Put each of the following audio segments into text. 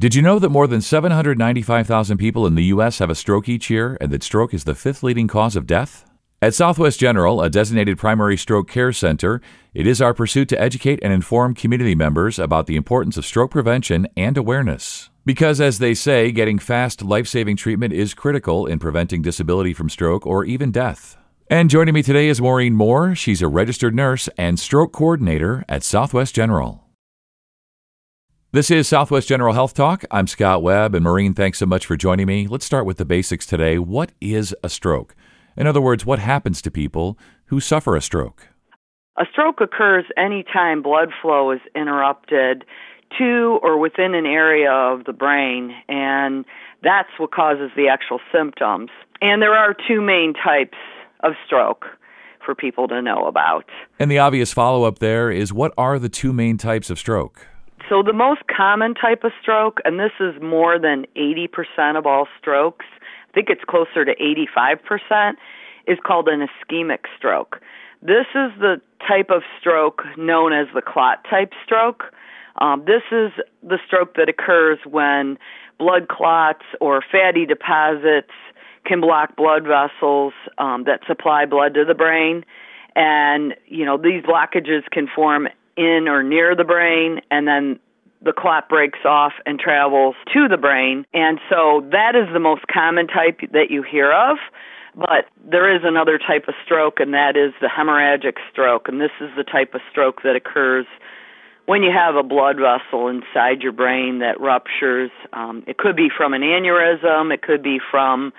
Did you know that more than 795,000 people in the U.S. have a stroke each year and that stroke is the fifth leading cause of death? At Southwest General, a designated primary stroke care center, it is our pursuit to educate and inform community members about the importance of stroke prevention and awareness. Because, as they say, getting fast, life saving treatment is critical in preventing disability from stroke or even death. And joining me today is Maureen Moore. She's a registered nurse and stroke coordinator at Southwest General. This is Southwest General Health Talk. I'm Scott Webb, and Maureen, thanks so much for joining me. Let's start with the basics today. What is a stroke? In other words, what happens to people who suffer a stroke? A stroke occurs anytime blood flow is interrupted to or within an area of the brain, and that's what causes the actual symptoms. And there are two main types of stroke for people to know about. And the obvious follow up there is what are the two main types of stroke? So, the most common type of stroke, and this is more than 80% of all strokes, I think it's closer to 85%, is called an ischemic stroke. This is the type of stroke known as the clot type stroke. Um, this is the stroke that occurs when blood clots or fatty deposits can block blood vessels um, that supply blood to the brain. And, you know, these blockages can form in or near the brain, and then the clot breaks off and travels to the brain. And so that is the most common type that you hear of. But there is another type of stroke, and that is the hemorrhagic stroke. And this is the type of stroke that occurs when you have a blood vessel inside your brain that ruptures. Um, it could be from an aneurysm, it could be from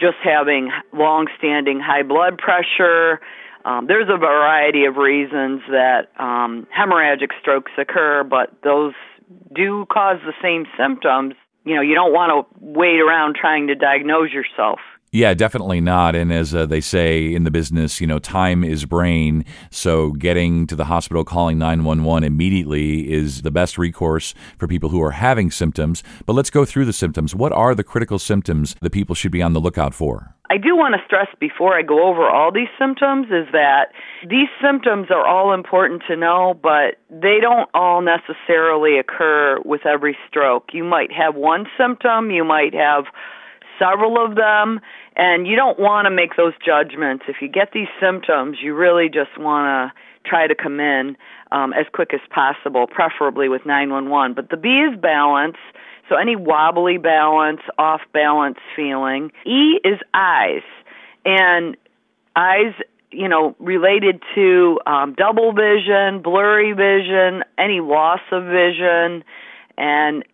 just having long standing high blood pressure. Um, there's a variety of reasons that um, hemorrhagic strokes occur, but those do cause the same symptoms. You know, you don't want to wait around trying to diagnose yourself. Yeah, definitely not. And as uh, they say in the business, you know, time is brain. So getting to the hospital, calling 911 immediately is the best recourse for people who are having symptoms. But let's go through the symptoms. What are the critical symptoms that people should be on the lookout for? I do want to stress before I go over all these symptoms is that these symptoms are all important to know, but they don't all necessarily occur with every stroke. You might have one symptom, you might have several of them, and you don't want to make those judgments. If you get these symptoms, you really just want to try to come in um, as quick as possible, preferably with 911. But the B is balance. So any wobbly balance, off balance feeling. E is eyes. And eyes, you know, related to um, double vision, blurry vision, any loss of vision. And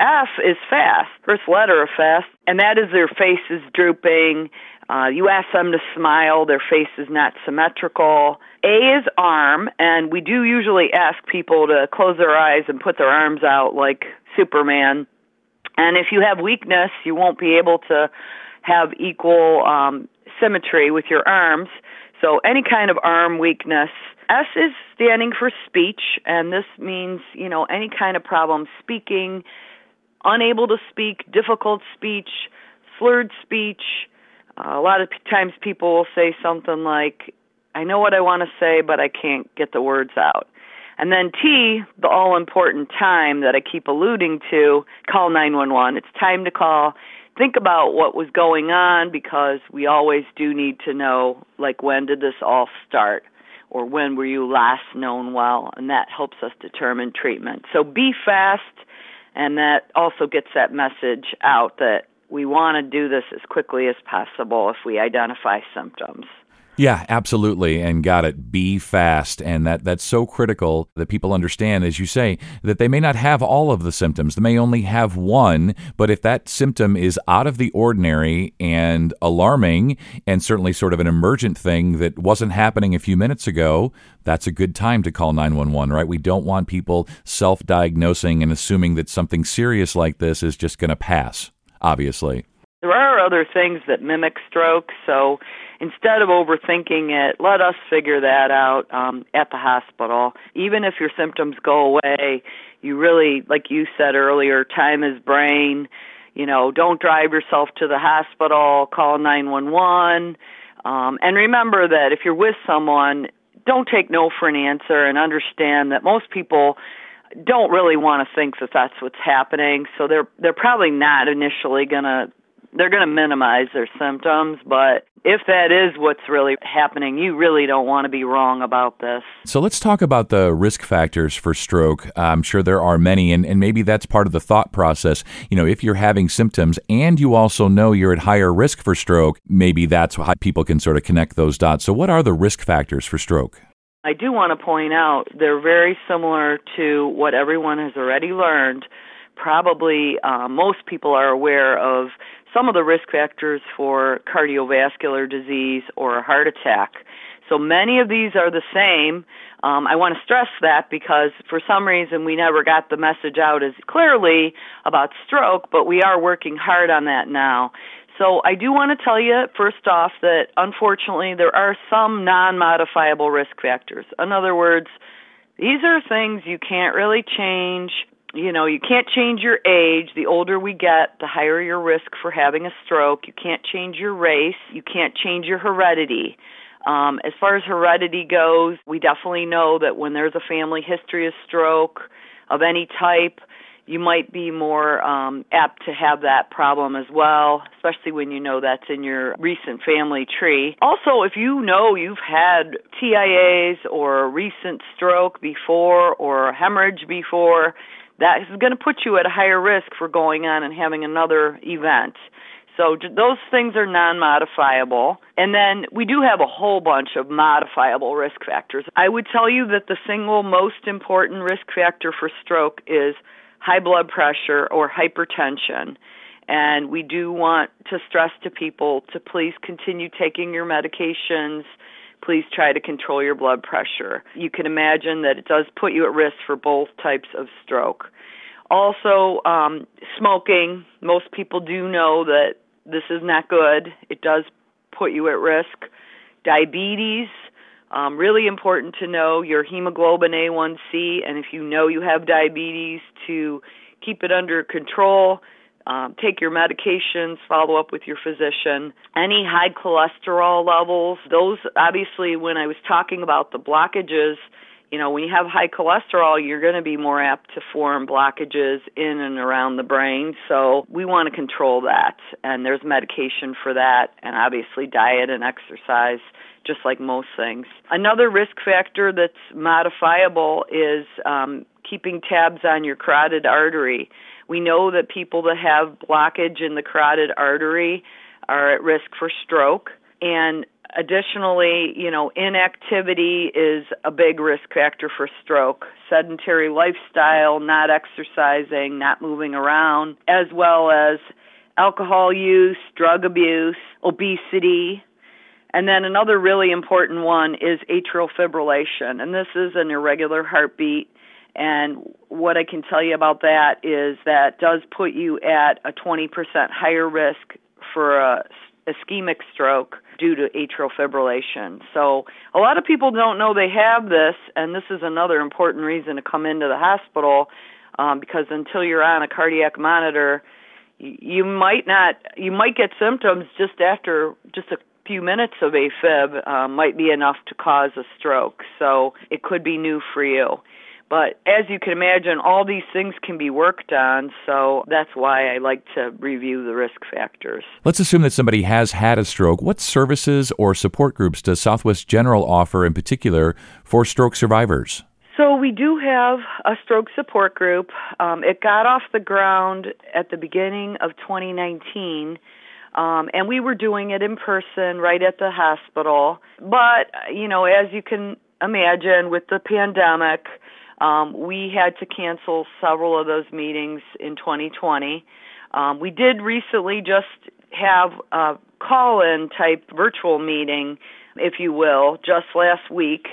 F is fast, first letter of fast, and that is their face is drooping. Uh, you ask them to smile, their face is not symmetrical. A is arm, and we do usually ask people to close their eyes and put their arms out like Superman. And if you have weakness, you won't be able to have equal um, symmetry with your arms. So, any kind of arm weakness. S is standing for speech, and this means, you know, any kind of problem speaking, unable to speak, difficult speech, slurred speech. Uh, a lot of times people will say something like, I know what I want to say, but I can't get the words out. And then T, the all important time that I keep alluding to, call 911. It's time to call. Think about what was going on because we always do need to know, like, when did this all start? Or when were you last known well? And that helps us determine treatment. So be fast and that also gets that message out that we want to do this as quickly as possible if we identify symptoms. Yeah, absolutely. And got it. Be fast. And that, that's so critical that people understand, as you say, that they may not have all of the symptoms. They may only have one. But if that symptom is out of the ordinary and alarming, and certainly sort of an emergent thing that wasn't happening a few minutes ago, that's a good time to call 911, right? We don't want people self diagnosing and assuming that something serious like this is just going to pass, obviously. There are other things that mimic stroke. So, instead of overthinking it, let us figure that out um, at the hospital. Even if your symptoms go away, you really, like you said earlier, time is brain. You know, don't drive yourself to the hospital. Call 911. Um, and remember that if you're with someone, don't take no for an answer and understand that most people don't really want to think that that's what's happening. So they're they're probably not initially going to they're going to minimize their symptoms, but if that is what's really happening, you really don't want to be wrong about this. So let's talk about the risk factors for stroke. I'm sure there are many, and, and maybe that's part of the thought process. You know, if you're having symptoms and you also know you're at higher risk for stroke, maybe that's how people can sort of connect those dots. So, what are the risk factors for stroke? I do want to point out they're very similar to what everyone has already learned. Probably uh, most people are aware of some of the risk factors for cardiovascular disease or a heart attack. So many of these are the same. Um, I want to stress that because for some reason we never got the message out as clearly about stroke, but we are working hard on that now. So I do want to tell you first off that unfortunately there are some non-modifiable risk factors. In other words, these are things you can't really change. You know, you can't change your age. The older we get, the higher your risk for having a stroke. You can't change your race. You can't change your heredity. Um, as far as heredity goes, we definitely know that when there's a family history of stroke of any type, you might be more um, apt to have that problem as well, especially when you know that's in your recent family tree. Also, if you know you've had TIAs or a recent stroke before or hemorrhage before, that is going to put you at a higher risk for going on and having another event. So those things are non-modifiable. And then we do have a whole bunch of modifiable risk factors. I would tell you that the single most important risk factor for stroke is high blood pressure or hypertension. And we do want to stress to people to please continue taking your medications. Please try to control your blood pressure. You can imagine that it does put you at risk for both types of stroke. Also, um, smoking. Most people do know that this is not good. It does put you at risk. Diabetes, um, really important to know your hemoglobin A1C, and if you know you have diabetes, to keep it under control. Um, take your medications, follow up with your physician. Any high cholesterol levels, those obviously, when I was talking about the blockages, you know, when you have high cholesterol, you're going to be more apt to form blockages in and around the brain. So we want to control that. And there's medication for that, and obviously diet and exercise, just like most things. Another risk factor that's modifiable is um, keeping tabs on your carotid artery. We know that people that have blockage in the carotid artery are at risk for stroke. And Additionally, you know, inactivity is a big risk factor for stroke. Sedentary lifestyle, not exercising, not moving around, as well as alcohol use, drug abuse, obesity. And then another really important one is atrial fibrillation, and this is an irregular heartbeat. And what I can tell you about that is that does put you at a 20% higher risk for a ischemic stroke due to atrial fibrillation. So a lot of people don't know they have this, and this is another important reason to come into the hospital um, because until you're on a cardiac monitor, you, might not you might get symptoms just after just a few minutes of AFib uh, might be enough to cause a stroke. So it could be new for you. But as you can imagine, all these things can be worked on, so that's why I like to review the risk factors. Let's assume that somebody has had a stroke. What services or support groups does Southwest General offer in particular for stroke survivors? So we do have a stroke support group. Um, it got off the ground at the beginning of 2019. Um, and we were doing it in person right at the hospital. But, you know, as you can imagine, with the pandemic, um, we had to cancel several of those meetings in 2020. Um, we did recently just have a call in type virtual meeting, if you will, just last week.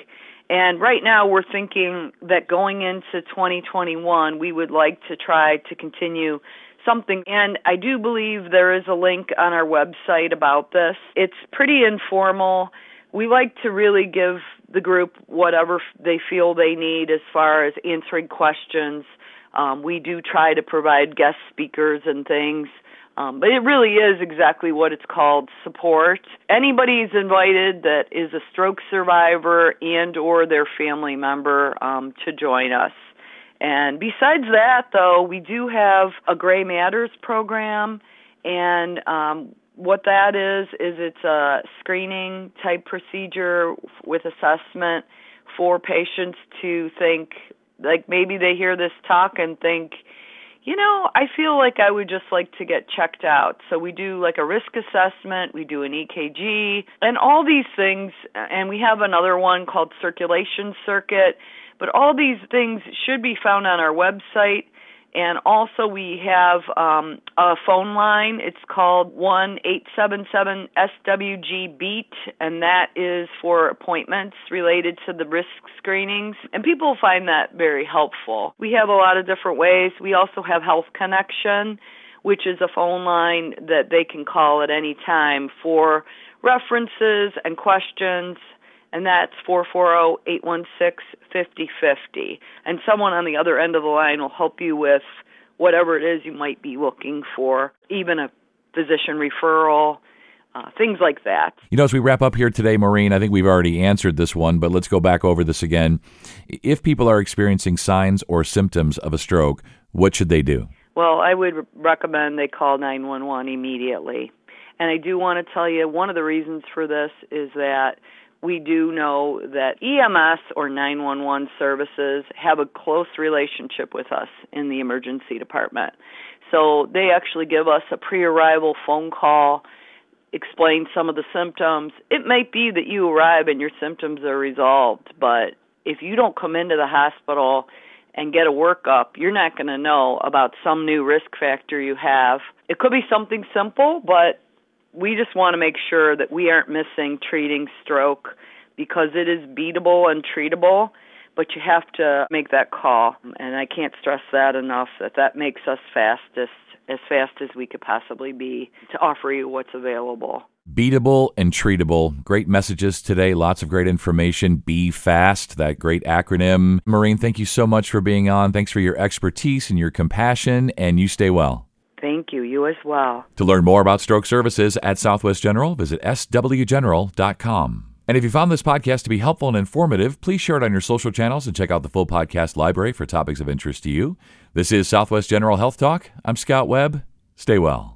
And right now we're thinking that going into 2021, we would like to try to continue something. And I do believe there is a link on our website about this. It's pretty informal. We like to really give the group whatever they feel they need as far as answering questions. Um, we do try to provide guest speakers and things. Um, but it really is exactly what it's called support. Anybody's invited that is a stroke survivor and or their family member um, to join us. And besides that, though, we do have a Gray Matters program, and um, what that is is it's a screening type procedure with assessment for patients to think like maybe they hear this talk and think you know, I feel like I would just like to get checked out. So we do like a risk assessment, we do an EKG, and all these things, and we have another one called circulation circuit. But all these things should be found on our website and also we have um, a phone line. It's called one eight seven seven SWG Beat, and that is for appointments related to the risk screenings. And people find that very helpful. We have a lot of different ways. We also have Health Connection, which is a phone line that they can call at any time for references and questions and that's 440-816-5050. And someone on the other end of the line will help you with whatever it is you might be looking for, even a physician referral, uh, things like that. You know, as we wrap up here today, Maureen, I think we've already answered this one, but let's go back over this again. If people are experiencing signs or symptoms of a stroke, what should they do? Well, I would recommend they call 911 immediately. And I do want to tell you one of the reasons for this is that we do know that EMS or 911 services have a close relationship with us in the emergency department. So they actually give us a pre arrival phone call, explain some of the symptoms. It may be that you arrive and your symptoms are resolved, but if you don't come into the hospital and get a workup, you're not going to know about some new risk factor you have. It could be something simple, but we just want to make sure that we aren't missing treating stroke because it is beatable and treatable but you have to make that call. And i can't stress that enough that that makes us fastest as fast as we could possibly be to offer you what's available. Beatable and treatable. Great messages today. Lots of great information. Be fast that great acronym. Maureen thank you so much for being on. Thanks for your expertise and your compassion and you stay well Thank you. You as well. To learn more about stroke services at Southwest General, visit swgeneral.com. And if you found this podcast to be helpful and informative, please share it on your social channels and check out the full podcast library for topics of interest to you. This is Southwest General Health Talk. I'm Scott Webb. Stay well.